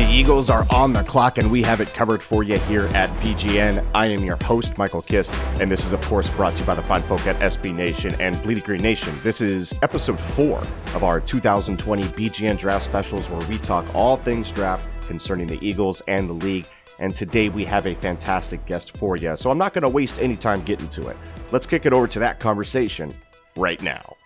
The Eagles are on the clock, and we have it covered for you here at BGN. I am your host, Michael Kist, and this is, of course, brought to you by the fine folk at SB Nation and Bleeding Green Nation. This is episode four of our 2020 BGN Draft Specials, where we talk all things draft concerning the Eagles and the league. And today we have a fantastic guest for you, so I'm not going to waste any time getting to it. Let's kick it over to that conversation right now.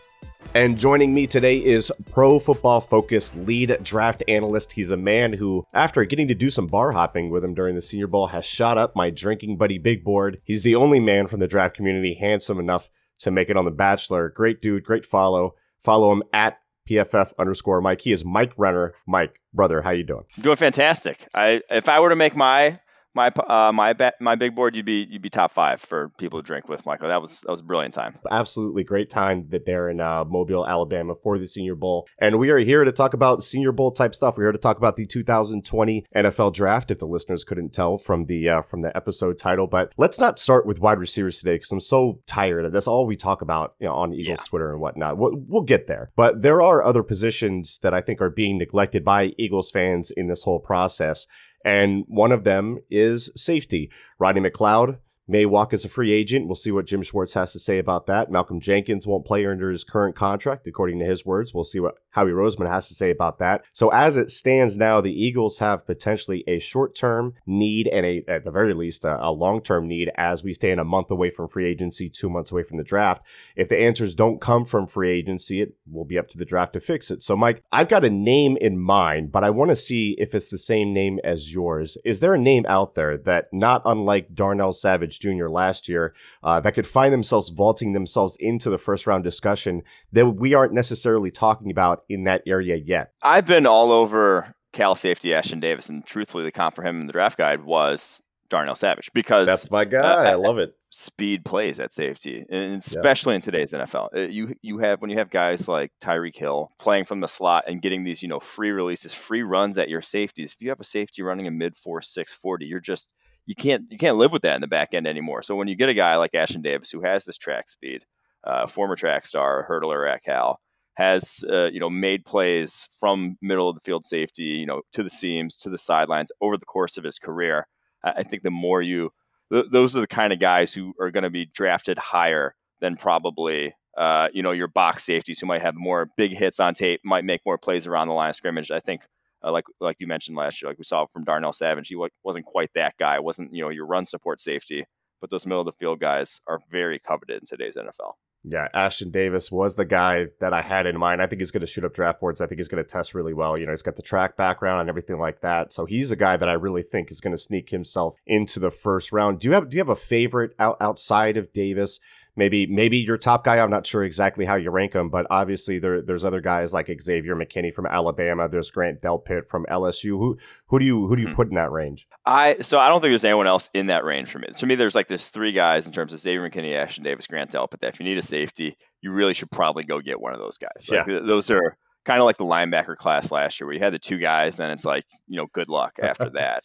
And joining me today is Pro Football Focus lead draft analyst. He's a man who, after getting to do some bar hopping with him during the Senior Bowl, has shot up my drinking buddy big board. He's the only man from the draft community handsome enough to make it on The Bachelor. Great dude, great follow. Follow him at PFF underscore Mike. He is Mike Renner. Mike, brother, how you doing? Doing fantastic. I if I were to make my my uh, my ba- my big board, you'd be you'd be top five for people to drink with, Michael. That was that was a brilliant time. Absolutely great time that they're in uh, Mobile, Alabama for the Senior Bowl, and we are here to talk about Senior Bowl type stuff. We're here to talk about the 2020 NFL Draft. If the listeners couldn't tell from the uh, from the episode title, but let's not start with wide receivers today because I'm so tired. Of that's all we talk about, you know, on Eagles yeah. Twitter and whatnot. We'll, we'll get there, but there are other positions that I think are being neglected by Eagles fans in this whole process. And one of them is safety. Rodney McLeod may walk as a free agent. We'll see what Jim Schwartz has to say about that. Malcolm Jenkins won't play under his current contract, according to his words. We'll see what Howie Roseman has to say about that. So as it stands now, the Eagles have potentially a short-term need and a, at the very least, a, a long-term need as we stand a month away from free agency, two months away from the draft. If the answers don't come from free agency, it will be up to the draft to fix it. So Mike, I've got a name in mind, but I want to see if it's the same name as yours. Is there a name out there that not unlike Darnell Savage Jr. last year uh, that could find themselves vaulting themselves into the first round discussion that we aren't necessarily talking about in that area yet. I've been all over Cal safety Ashtyn Davis, and truthfully, the comp for him in the draft guide was Darnell Savage because that's my guy. Uh, I love it. Speed plays at safety, and especially yeah. in today's NFL. Uh, you you have when you have guys like Tyreek Hill playing from the slot and getting these you know free releases, free runs at your safeties. If you have a safety running a mid four six forty, you're just you can't you can't live with that in the back end anymore. So when you get a guy like Ashtyn Davis who has this track speed, uh, former track star, hurdler at Cal, has uh, you know made plays from middle of the field safety, you know, to the seams, to the sidelines over the course of his career. I think the more you, th- those are the kind of guys who are going to be drafted higher than probably uh, you know your box safeties who might have more big hits on tape, might make more plays around the line of scrimmage. I think uh, like like you mentioned last year, like we saw from Darnell Savage, he wasn't quite that guy. wasn't you know your run support safety, but those middle of the field guys are very coveted in today's NFL. Yeah, Ashtyn Davis was the guy that I had in mind. I think he's going to shoot up draft boards. I think he's going to test really well. You know, he's got the track background and everything like that. So he's a guy that I really think is going to sneak himself into the first round. Do you have do you have a favorite out, outside of Davis? Maybe maybe your top guy. I'm not sure exactly how you rank him, but obviously there there's other guys like Xavier McKinney from Alabama. There's Grant Delpit from LSU. Who who do you who do you hmm. put in that range? I so I don't think there's anyone else in that range for me. To me, there's like this three guys in terms of Xavier McKinney, Ashtyn Davis, Grant Delpit. That if you need a safety, you really should probably go get one of those guys. Like, yeah. those are kind of like the linebacker class last year, where you had the two guys, then it's like you know good luck after that.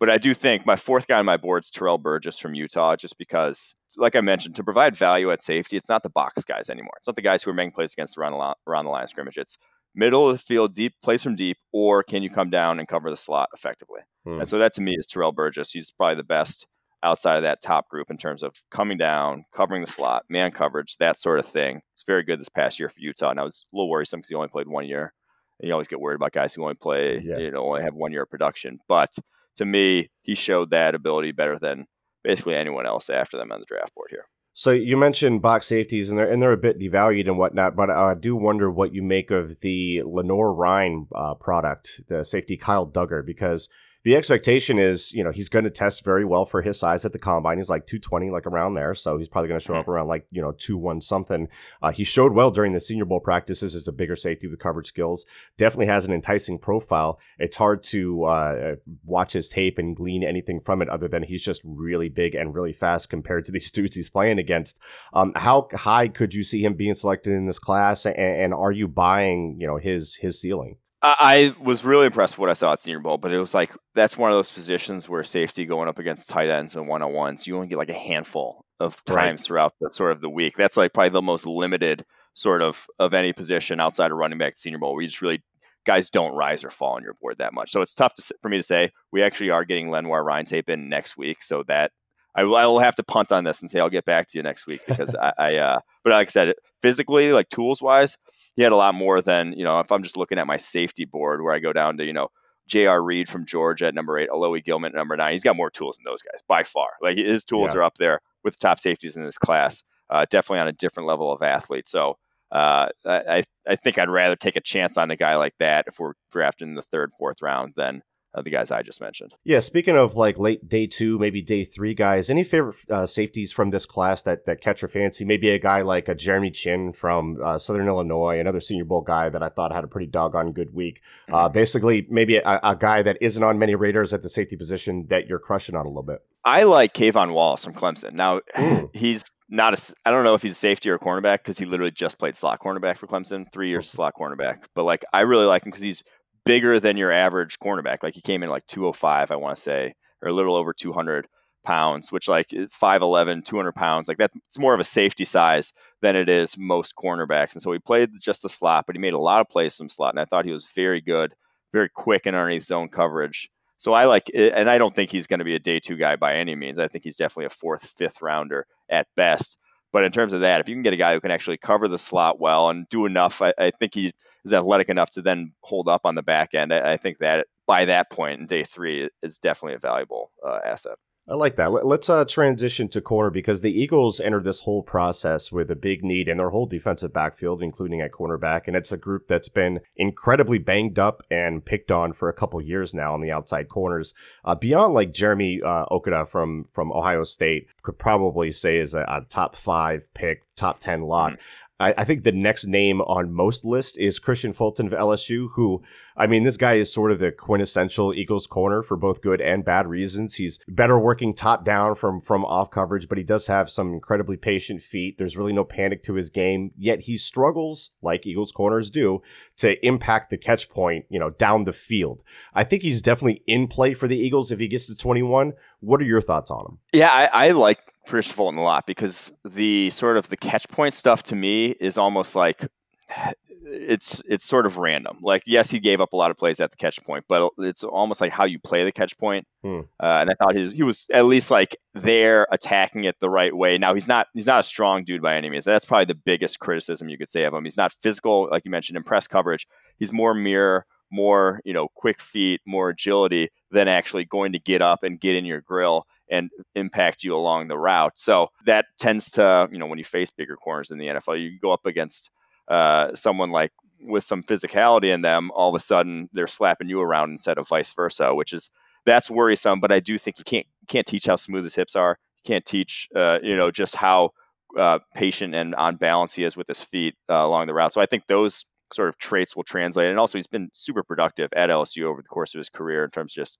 But I do think my fourth guy on my board is Terrell Burgess from Utah, just because, like I mentioned, to provide value at safety, it's not the box guys anymore. It's not the guys who are making plays against around the, around the line of scrimmage. It's middle of the field, deep plays from deep, or can you come down and cover the slot effectively? Hmm. And so that to me is Terrell Burgess. He's probably the best outside of that top group in terms of coming down, covering the slot, man coverage, that sort of thing. It's very good this past year for Utah. And I was a little worrisome because he only played one year. And you always get worried about guys who only play, yeah. you know, only have one year of production. But to me, he showed that ability better than basically anyone else after them on the draft board here. So you mentioned box safeties, and they're and they're a bit devalued and whatnot, but I do wonder what you make of the Lenoir-Rhyne uh, product, the safety Kyle Dugger, because the expectation is, you know, he's going to test very well for his size at the combine. He's like 220, like around there. So he's probably going to show up mm-hmm. around like, you know, 2 1 something. Uh, he showed well during the Senior Bowl practices as a bigger safety with coverage skills. Definitely has an enticing profile. It's hard to uh, watch his tape and glean anything from it other than he's just really big and really fast compared to these dudes he's playing against. Um, how high could you see him being selected in this class? And, and are you buying, you know, his his ceiling? I was really impressed with what I saw at Senior Bowl, but it was like that's one of those positions where safety going up against tight ends and one on ones, you only get like a handful of times right. throughout the sort of the week. That's like probably the most limited sort of of any position outside of running back Senior Bowl where you just really guys don't rise or fall on your board that much. So it's tough to, for me to say. We actually are getting Lenoir-Rhyne tape in next week, so that I, I, will have to punt on this and say I'll get back to you next week because I, I uh, but like I said, physically, like tools wise, he had a lot more than you know. If I'm just looking at my safety board, where I go down to you know J.R. Reed from Georgia at number eight, Alohi Gilman at number nine, he's got more tools than those guys by far. Like his tools yeah. are up there with the top safeties in this class. Uh, definitely on a different level of athlete. So uh, I I think I'd rather take a chance on a guy like that if we're drafting in the third, fourth round than uh, the guys I just mentioned. Yeah, speaking of like late day two, maybe day three guys, any favorite uh, safeties from this class that that catch your fancy? Maybe a guy like a Jeremy Chinn from uh, Southern Illinois, another Senior Bowl guy that I thought had a pretty doggone good week. Uh, mm-hmm. basically, maybe a, a, guy that isn't on many radars at the safety position that you're crushing on a little bit. I like K'Von Wallace from Clemson. Now mm. he's not a. I don't know if he's a safety or a cornerback because he literally just played slot cornerback for Clemson, three years slot cornerback. But like, I really like him because he's bigger than your average cornerback. Like he came in like 205, I want to say, or a little over 200 pounds, which like eh, 5'11, 200 pounds, like that's more of a safety size than it is most cornerbacks. And so he played just the slot, but he made a lot of plays from slot. And I thought he was very good, very quick and underneath zone coverage. So I like eh, and I don't think he's going to be a day two guy by any means. I think he's definitely a fourth, fifth rounder at best. But in terms of that, if you can get a guy who can actually cover the slot well and do enough, I, I think he is athletic enough to then hold up on the back end. I, I think that by that point in day three is definitely a valuable uh, asset. I like that. Let's uh, transition to corner because the Eagles entered this whole process with a big need in their whole defensive backfield, including at cornerback. And it's a group that's been incredibly banged up and picked on for a couple years now on the outside corners. Uh, beyond like Jeremy uh, from from Ohio State, could probably say is a, a top five pick, top ten lock. Mm-hmm. I, I think the next name on most list is Kristian Fulton of LSU, who, I mean, this guy is sort of the quintessential Eagles corner for both good and bad reasons. He's better working top down from, from off coverage, but he does have some incredibly patient feet. There's really no panic to his game, yet he struggles, like Eagles corners do, to impact the catch point, you know, down the field. I think he's definitely in play for the Eagles if he gets to 21. What are your thoughts on him? Yeah, I, I like Kristian Fulton a lot because the sort of the catch point stuff to me is almost like it's it's sort of random. Like yes, he gave up a lot of plays at the catch point, but it's almost like how you play the catch point. Hmm. Uh, and I thought he, he was at least like there attacking it the right way. Now he's not he's not a strong dude by any means. That's probably the biggest criticism you could say of him. He's not physical, like you mentioned in press coverage. He's more mirror, more you know, quick feet, more agility than actually going to get up and get in your grill and impact you along the route. So that tends to, you know, when you face bigger corners in the NFL, you go up against uh, someone like with some physicality in them, all of a sudden they're slapping you around instead of vice versa, which is that's worrisome. But I do think you can't can't teach how smooth his hips are. You can't teach, uh, you know, just how uh, patient and on balance he is with his feet uh, along the route. So I think those sort of traits will translate. And also, he's been super productive at LSU over the course of his career in terms of just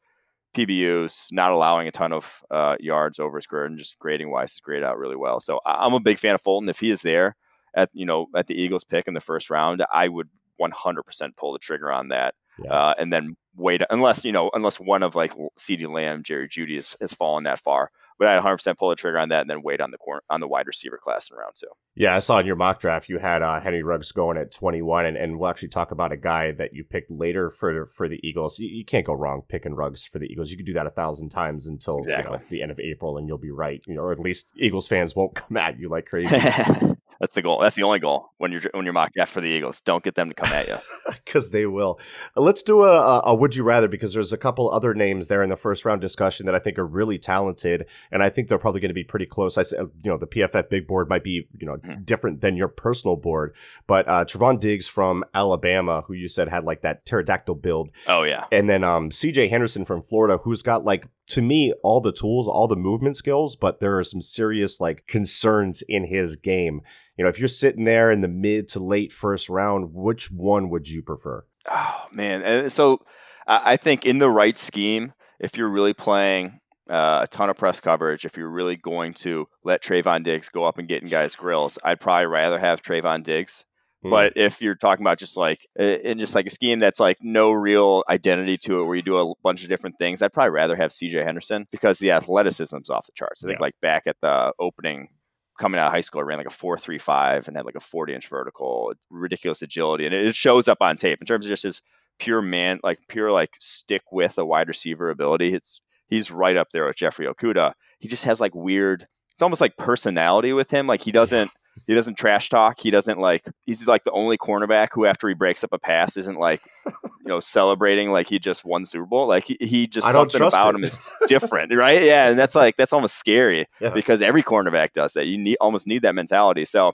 PBUs, not allowing a ton of uh, yards over his career, and just grading wise, is graded out really well. So I'm a big fan of Fulton. If he is there at you know at the Eagles pick in the first round, I would 100% pull the trigger on that, yeah. uh, and then wait unless you know unless one of like CeeDee Lamb, Jerry Jeudy has, has fallen that far but I'd 100% pull the trigger on that and then wait on the corner on the wide receiver class in round two. Yeah, I saw in your mock draft you had uh, Henry Ruggs going at 21, and, and we'll actually talk about a guy that you picked later for for the Eagles. You, you can't go wrong picking Ruggs for the Eagles. You could do that a thousand times until exactly. you know, the end of April, and you'll be right. You know, or at least Eagles fans won't come at you like crazy. That's the goal. That's the only goal. when you're when you're mock draft for the Eagles. Don't get them to come at you because they will. Let's do a, a, a, would you rather because there's a couple other names there in the first round discussion that I think are really talented, and I think they're probably going to be pretty close. I said, you know, the PFF big board might be you know mm-hmm. different than your personal board, but uh, Trevon Diggs from Alabama, who you said had like that pterodactyl build. Oh yeah, and then um, C.J. Henderson from Florida, who's got like to me all the tools, all the movement skills, but there are some serious like concerns in his game you know, if you're sitting there in the mid to late first round, which one would you prefer? Oh man, so I think in the right scheme, if you're really playing uh, a ton of press coverage, if you're really going to let Trevon Diggs go up and get in guys' grills, I'd probably rather have Trevon Diggs. Hmm. But if you're talking about just like in just like a scheme that's like no real identity to it, where you do a bunch of different things, I'd probably rather have C.J. Henderson because the athleticism's off the charts. I think yeah. like back at the opening coming out of high school, I ran like a four three five and had like a forty inch vertical, ridiculous agility, and it shows up on tape in terms of just his pure man, like pure like stick with a wide receiver ability. It's he's right up there with Jeffrey Okudah. He just has like weird. It's almost like personality with him. Like he doesn't he doesn't trash talk. He doesn't like he's like the only cornerback who after he breaks up a pass isn't like you know celebrating like he just won Super Bowl. Like he, he just something about him is different, right? Yeah, and that's like that's almost scary yeah. because every cornerback does that. You need almost need that mentality. So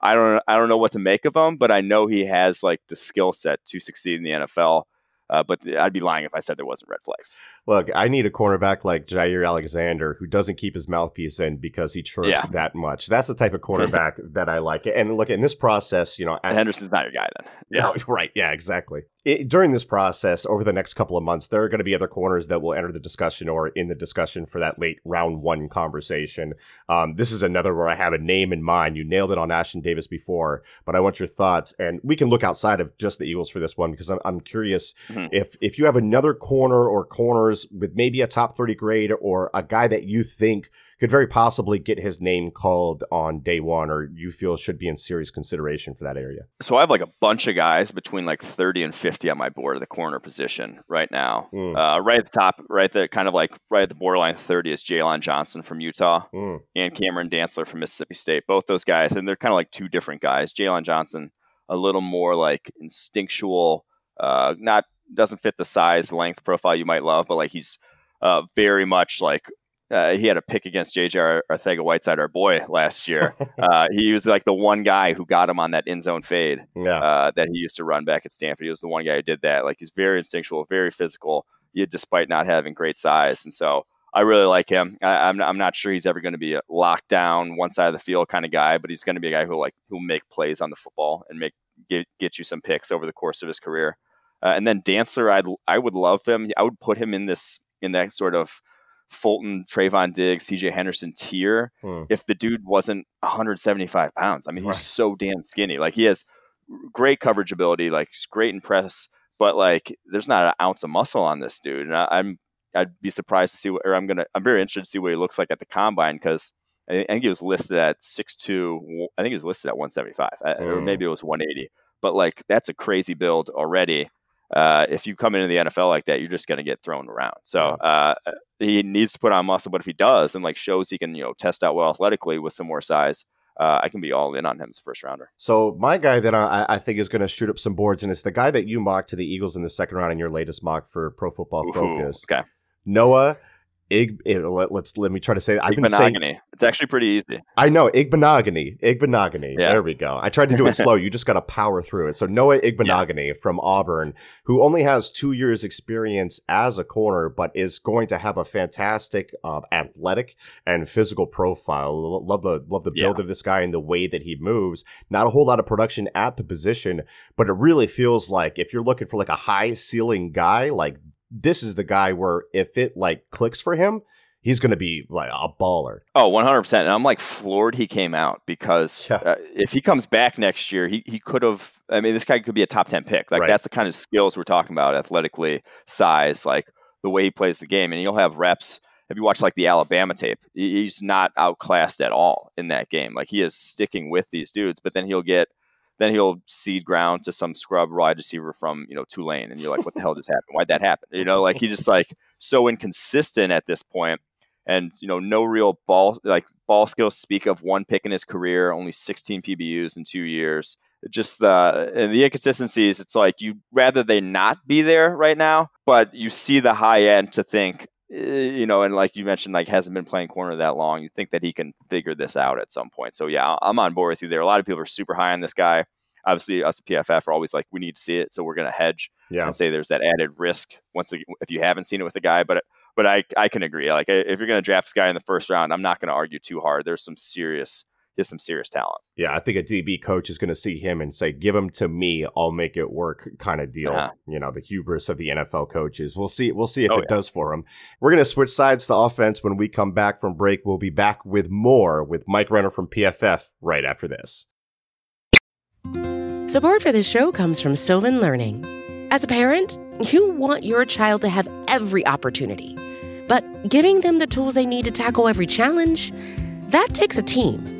I don't I don't know what to make of him, but I know he has like the skill set to succeed in the NFL. Uh, but I'd be lying if I said there wasn't red flags. Look, I need a cornerback like Jaire Alexander who doesn't keep his mouthpiece in because he chirps yeah. that much. That's the type of cornerback that I like. And look, in this process, you know, at, Henderson's not your guy then. Yeah, right. Yeah, exactly. It, during this process, over the next couple of months, there are going to be other corners that will enter the discussion or in the discussion for that late round one conversation. Um, this is another where I have a name in mind. You nailed it on Ashtyn Davis before, but I want your thoughts. And we can look outside of just the Eagles for this one because I'm, I'm curious mm-hmm. If if you have another corner or corners with maybe a top 30 grade or a guy that you think could very possibly get his name called on day one or you feel should be in serious consideration for that area? So I have like a bunch of guys between like 30 and 50 on my board at the corner position right now. Mm. Uh, right at the top, right the kind of like right at the borderline 30 is Jaylon Johnson from Utah mm. and Cameron Dantzler from Mississippi State. Both those guys, and they're kind of like two different guys. Jaylon Johnson, a little more like instinctual, uh, not doesn't fit the size length profile you might love, but like he's uh, very much like uh, he had a pick against JJ Arcega Whiteside, our boy, last year. uh, he was like the one guy who got him on that end zone fade yeah. uh, that he used to run back at Stanford. He was the one guy who did that. Like he's very instinctual, very physical, despite not having great size. And so I really like him. I, am I'm, I'm not sure he's ever going to be a lockdown, one side of the field kind of guy, but he's going to be a guy who like who'll make plays on the football and make get, get you some picks over the course of his career. Uh, and then Dantzler, I'd I would love him. I would put him in this in that sort of Fulton, Trevon Diggs, CJ Henderson tier hmm. if the dude wasn't 175 pounds. I mean, he's right. so damn skinny. Like he has great coverage ability, like he's great in press, but like there's not an ounce of muscle on this dude. And I, am I'd be surprised to see what, or I'm gonna I'm very interested to see what he looks like at the combine because I think he was listed at 6'2. I think he was listed at 175, mm. or hmm. maybe it was 180. But like that's a crazy build already uh, if you come into the NFL like that, you're just going to get thrown around. So uh, he needs to put on muscle, but if he does and like shows he can, you know, test out well athletically with some more size, uh, I can be all in on him as a first rounder. So my guy that I, I think is going to shoot up some boards, and it's the guy that you mocked to the Eagles in the second round in your latest mock for Pro Football Ooh, Focus. Okay. Noah Ig, eh, let, us let me try to say. I've been saying it's actually pretty easy. I know Igbinoghene. Igbinoghene. Yeah. There we go. I tried to do it slow. You just got to power through it. So Noah Igbinoghene yeah. from Auburn, who only has two years experience as a corner, but is going to have a fantastic uh, athletic and physical profile. Love the love the build yeah. of this guy and the way that he moves. Not a whole lot of production at the position, but it really feels like if you're looking for like a high ceiling guy, like this is the guy where if it like clicks for him, he's going to be like a baller. Oh, 100%. And I'm like floored he came out because yeah. uh, if he comes back next year, he, he could have, I mean, this guy could be a top 10 pick. Like right. that's the kind of skills we're talking about athletically, size, like the way he plays the game. And you'll have reps. If you watch like the Alabama tape, he's not outclassed at all in that game. Like he is sticking with these dudes, but then he'll get then he'll cede ground to some scrub wide receiver from you know Tulane, and you're like, what the hell just happened? Why'd that happen? You know, like he just like so inconsistent at this point, and you know no real ball like ball skills speak of one pick in his career only 16 pbus in two years just the and the inconsistencies it's like you rather they not be there right now but you see the high end to think Eh, you know and like you mentioned like hasn't been playing corner that long you think that he can figure this out at some point so yeah i'm on board with you there a lot of people are super high on this guy obviously us at pff are always like we need to see it so we're going to hedge yeah. and say there's that added risk once if you haven't seen it with the guy but but I, I can agree. Like if you're going to draft this guy in the first round, I'm not going to argue too hard. There's some serious, he has some serious talent. Yeah, I think a DB coach is going to see him and say, "Give him to me, I'll make it work." Kind of deal. Uh-huh. You know, the hubris of the NFL coaches. We'll see. We'll see if oh, it yeah. does for him. We're going to switch sides to offense when we come back from break. We'll be back with more with Mike Renner from PFF right after this. Support for this show comes from Sylvan Learning. As a parent, you want your child to have every opportunity but giving them the tools they need to tackle every challenge, that takes a team.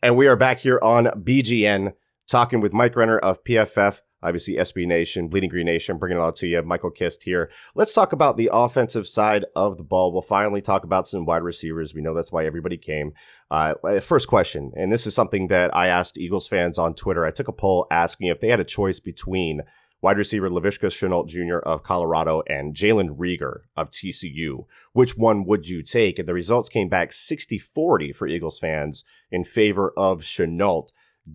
And we are back here on BGN talking with Mike Renner of PFF, obviously SB Nation, Bleeding Green Nation, bringing it all to you. Michael Kist here. Let's talk about the offensive side of the ball. We'll finally talk about some wide receivers. We know that's why everybody came. Uh, first question, and this is something that I asked Eagles fans on Twitter. I took a poll asking if they had a choice between wide receiver Laviska Shenault Jr. of Colorado and Jalen Reagor of TCU. Which one would you take? And the results came back 60 40 for Eagles fans in favor of Shenault.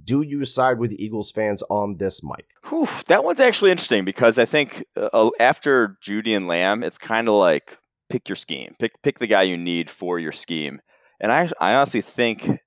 Do you side with Eagles fans on this, Mike? Whew, that one's actually interesting because I think uh, after Jeudy and Lamb, it's kind of like pick your scheme, pick pick the guy you need for your scheme. And I, I honestly think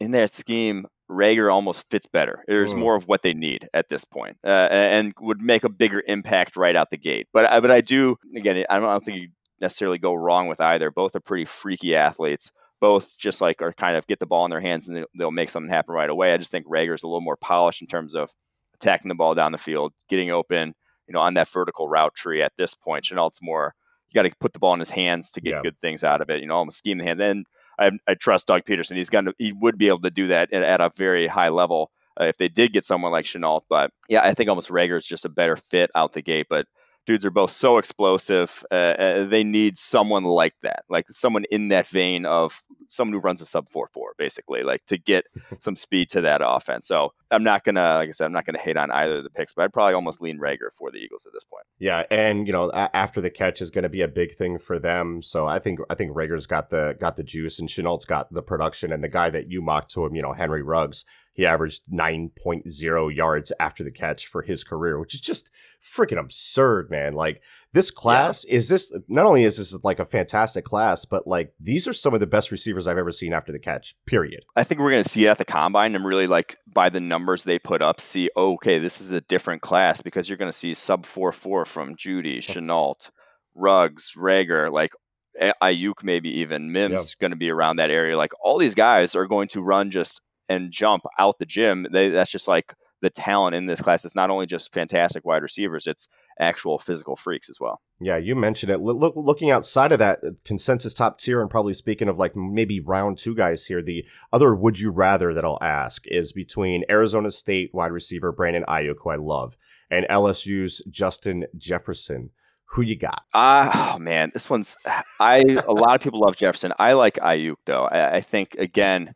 in that scheme, Reagor almost fits better. There's mm. more of what they need at this point, uh, and would make a bigger impact right out the gate. But but I do again, I don't think you necessarily go wrong with either. Both are pretty freaky athletes. Both just like are kind of get the ball in their hands and they'll make something happen right away. I just think Reagor's a little more polished in terms of attacking the ball down the field, getting open, you know, on that vertical route tree. At this point, Shenault's more you got to put the ball in his hands to get yeah. good things out of it. You know, almost scheme the hands. And I, I trust Doug Pederson. He's going to he would be able to do that at, at a very high level uh, if they did get someone like Shenault. But yeah, I think almost Reagor is just a better fit out the gate. But dudes are both so explosive. Uh, uh, they need someone like that, like someone in that vein of someone who runs a sub four four, basically, like to get some speed to that offense. So I'm not gonna, like I said, I'm not gonna hate on either of the picks, but I'd probably almost lean Reagor for the Eagles at this point. Yeah, and you know, a- after the catch is going to be a big thing for them. So I think I think Reagor's got the got the juice, and Shenault's got the production, and the guy that you mocked to him, you know, Henry Ruggs he averaged 9.0 yards after the catch for his career, which is just freaking absurd, man. Like this class yeah. is this not only is this like a fantastic class, but like these are some of the best receivers I've ever seen after the catch. Period. I think we're going to see it at the combine and really like by the numbers they put up, see oh, okay, this is a different class because you're going to see sub four four from Jeudy Shenault, Ruggs, Reagor, like Aiyuk, maybe even Mims going to be around that area. Like all these guys are going to run just and jump out the gym. They, that's just like the talent in this class. It's not only just fantastic wide receivers; it's actual physical freaks as well. Yeah, you mentioned it. Look, looking outside of that uh, consensus top tier, and probably speaking of like maybe round two guys here, the other would you rather that I'll ask is between Arizona State wide receiver Brandon Aiyuk, who I love, and LSU's Justin Jefferson. Who you got? Uh, oh man, this one's I. a lot of people love Jefferson. I like Aiyuk though. I, I think again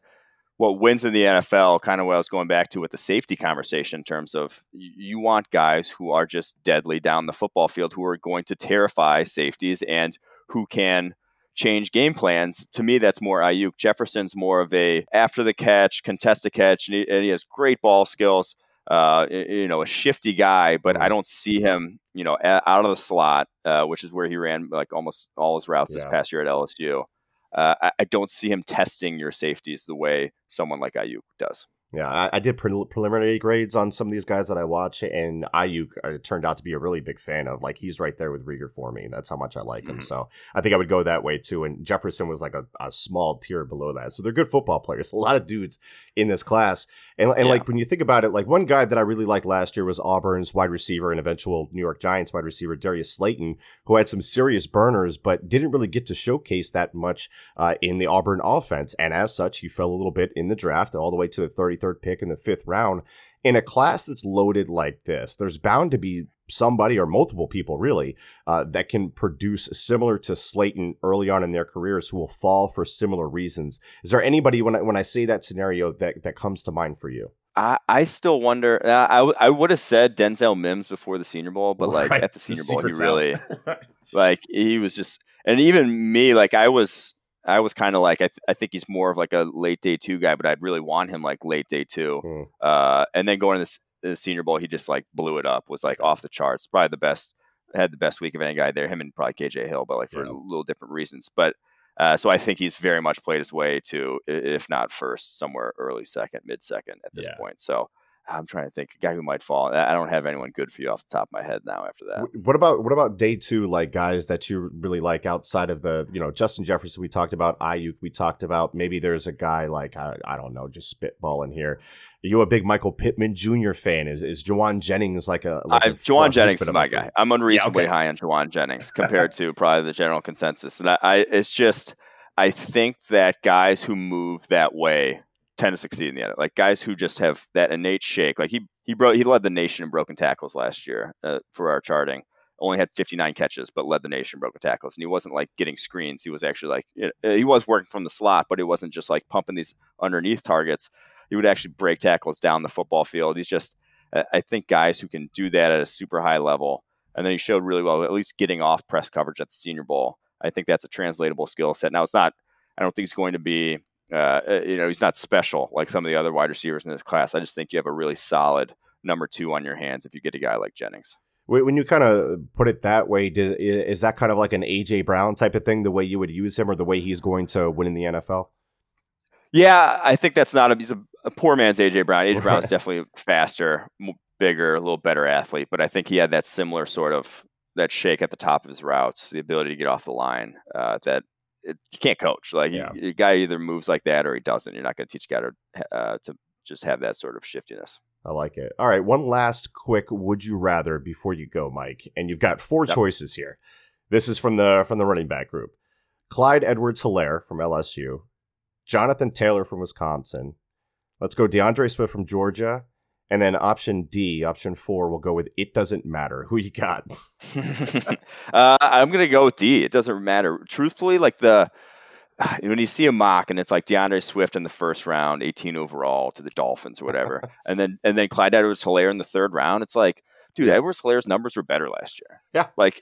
what wins in the NFL, kind of what I was going back to with the safety conversation in terms of you want guys who are just deadly down the football field, who are going to terrify safeties and who can change game plans. To me, that's more Aiyuk. Jefferson's more of a after the catch, contest the catch, and he, and he has great ball skills. Uh, you know, a shifty guy, but I don't see him, you know, out of the slot, uh, which is where he ran like almost all his routes yeah. this past year at LSU. Uh, I, I, don't see him testing your safeties the way someone like Aiyuk does. Yeah, I, I did pre- preliminary grades on some of these guys that I watch, and Aiyuk uh, turned out to be a really big fan of. Like he's right there with Reagor for me. That's how much I like him. Mm-hmm. So I think I would go that way too. And Jefferson was like a, a, small tier below that. So they're good football players. A lot of dudes in this class. And, and yeah. like when you think about it, like one guy that I really liked last year was Auburn's wide receiver and eventual New York Giants wide receiver Darius Slayton, who had some serious burners, but didn't really get to showcase that much uh, in the Auburn offense. And as such, he fell a little bit in the draft all the way to the 33rd pick in the fifth round. In a class that's loaded like this, there's bound to be somebody or multiple people really uh, that can produce similar to Slayton early on in their careers who will fall for similar reasons. Is there anybody when I, when I say that scenario that that comes to mind for you? I, I still wonder. Uh, I, w- I would have said Denzel Mims before the Senior Bowl, but like right. at the Senior the Bowl, he really like he was just, and even me, like I was I was kind of like, I, th- I think he's more of like a late day two guy, but I'd really want him like late day two. Mm. Uh, and then going to this, the Senior Bowl, he just like blew it up, was like off the charts. Probably the best, had the best week of any guy there. Him and probably KJ Hill, but like for yeah. little different reasons. But uh, so I think he's very much played his way to, if not first, somewhere early second, mid second at this yeah. point. So I'm trying to think a guy who might fall. I don't have anyone good for you off the top of my head now. After that, what about what about day two? Like guys that you really like outside of the you know Justin Jefferson. We talked about Aiyuk. We talked about maybe there's a guy like I, I don't know, just spitballing here. Are you a big Michael Pittman Jr. fan? Is is Jauan Jennings like a? Like Jauan Jennings is my guy. I'm unreasonably yeah, okay. high on Jauan Jennings compared to probably the general consensus, and I, I it's just I think that guys who move that way tend to succeed in the end. Like guys who just have that innate shake. Like he he broke he led the nation in broken tackles last year uh, for our charting. Only had 59 catches, but led the nation in broken tackles. And he wasn't like getting screens. He was actually like he was working from the slot, but it wasn't just like pumping these underneath targets. He would actually break tackles down the football field. He's just I think guys who can do that at a super high level. And then he showed really well, at least getting off press coverage at the Senior Bowl. I think that's a translatable skill set. Now it's not. I don't think he's going to be uh, uh, you know, he's not special like some of the other wide receivers in this class. I just think you have a really solid number two on your hands if you get a guy like Jennings. When you kind of put it that way, is that kind of like an AJ Brown type of thing, the way you would use him, or the way he's going to win in the NFL? Yeah, I think that's not a he's a, a poor man's AJ Brown. AJ Brown is definitely faster, bigger, a little better athlete, but I think he had that similar sort of that shake at the top of his routes, the ability to get off the line uh, that it, you can't coach. Like yeah. you, a guy either moves like that or he doesn't. You're not going to teach a guy to uh, to just have that sort of shiftiness. I like it. All right, one last quick would you rather before you go, Mike. And you've got four yep. choices here. This is from the from the running back group. Clyde Edwards Helaire from LSU, Jonathan Taylor from Wisconsin. Let's go DeAndre Swift from Georgia, and then option D, option four, we'll go with it doesn't matter. Who you got? uh, I'm going to go with D. It doesn't matter. Truthfully, like the when you see a mock and it's like DeAndre Swift in the first round, 18 overall to the Dolphins or whatever, and then and then Clyde Edwards Helaire in the third round, it's like, dude, Edwards Helaire's numbers were better last year. Yeah. Like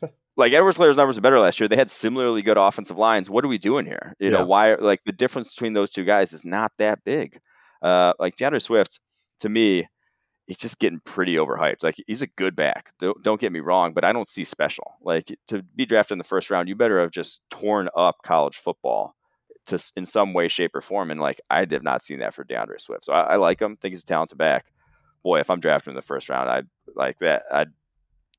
like Edwards Helaire's numbers were better last year. They had similarly good offensive lines. What are we doing here? You yeah. know, why like the difference between those two guys is not that big. Uh like DeAndre Swift to me, he's just getting pretty overhyped. Like he's a good back. Don't, get me wrong, but I don't see special. Like to be drafted in the first round, you better have just torn up college football to in some way, shape, or form. And like I have not seen that for DeAndre Swift. So I, I like him. Think he's a talented back. Boy, if I'm drafting in the first round, I'd like that. I'd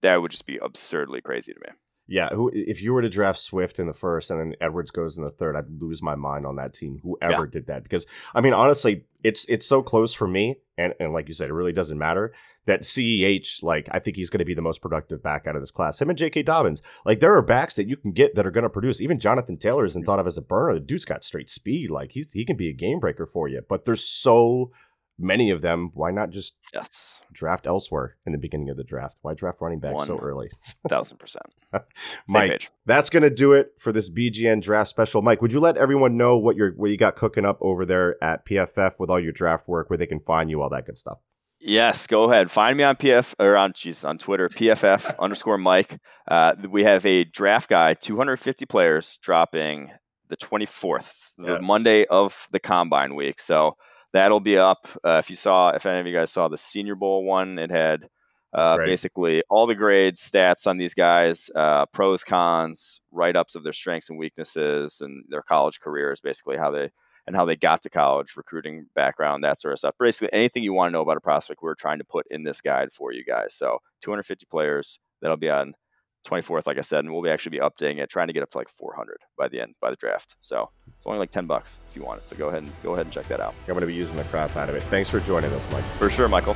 that would just be absurdly crazy to me. Yeah, who if you were to draft Swift in the first and then Edwards goes in the third, I'd lose my mind on that team. Whoever yeah. did that, because I mean, honestly, it's it's so close for me, and and like you said, it really doesn't matter that CEH. Like, I think he's going to be the most productive back out of this class. Him and J.K. Dobbins, like, there are backs that you can get that are going to produce. Even Jonathan Taylor isn't thought of as a burner. The dude's got straight speed. Like, he's he can be a game breaker for you. But there's so many of them, why not just yes. draft elsewhere in the beginning of the draft? Why draft running back so early? thousand percent. Mike, page. that's gonna do it for this BGN draft special. Mike, would you let everyone know what you're what you got cooking up over there at PFF with all your draft work, where they can find you, all that good stuff? Yes, go ahead. Find me on PF or on geez, on Twitter, PFF underscore Mike. Uh, we have a draft guide, 250 players dropping the 24th, the yes. Monday of the combine week. So that'll be up. Uh, if you saw, if any of you guys saw the Senior Bowl one, it had uh, basically all the grades, stats on these guys, uh, pros, cons, write ups of their strengths and weaknesses, and their college careers, basically how they and how they got to college, recruiting background, that sort of stuff. Basically, anything you want to know about a prospect, we're trying to put in this guide for you guys. So 250 players that'll be on 24th, like I said, and we'll be actually be updating it, trying to get up to like 400 by the end by the draft. So it's only like 10 bucks if you want it. So go ahead and go ahead and check that out. I'm going to be using the crap out of it. Thanks for joining us, Mike. For sure, Michael.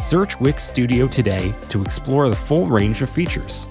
Search Wix Studio today to explore the full range of features.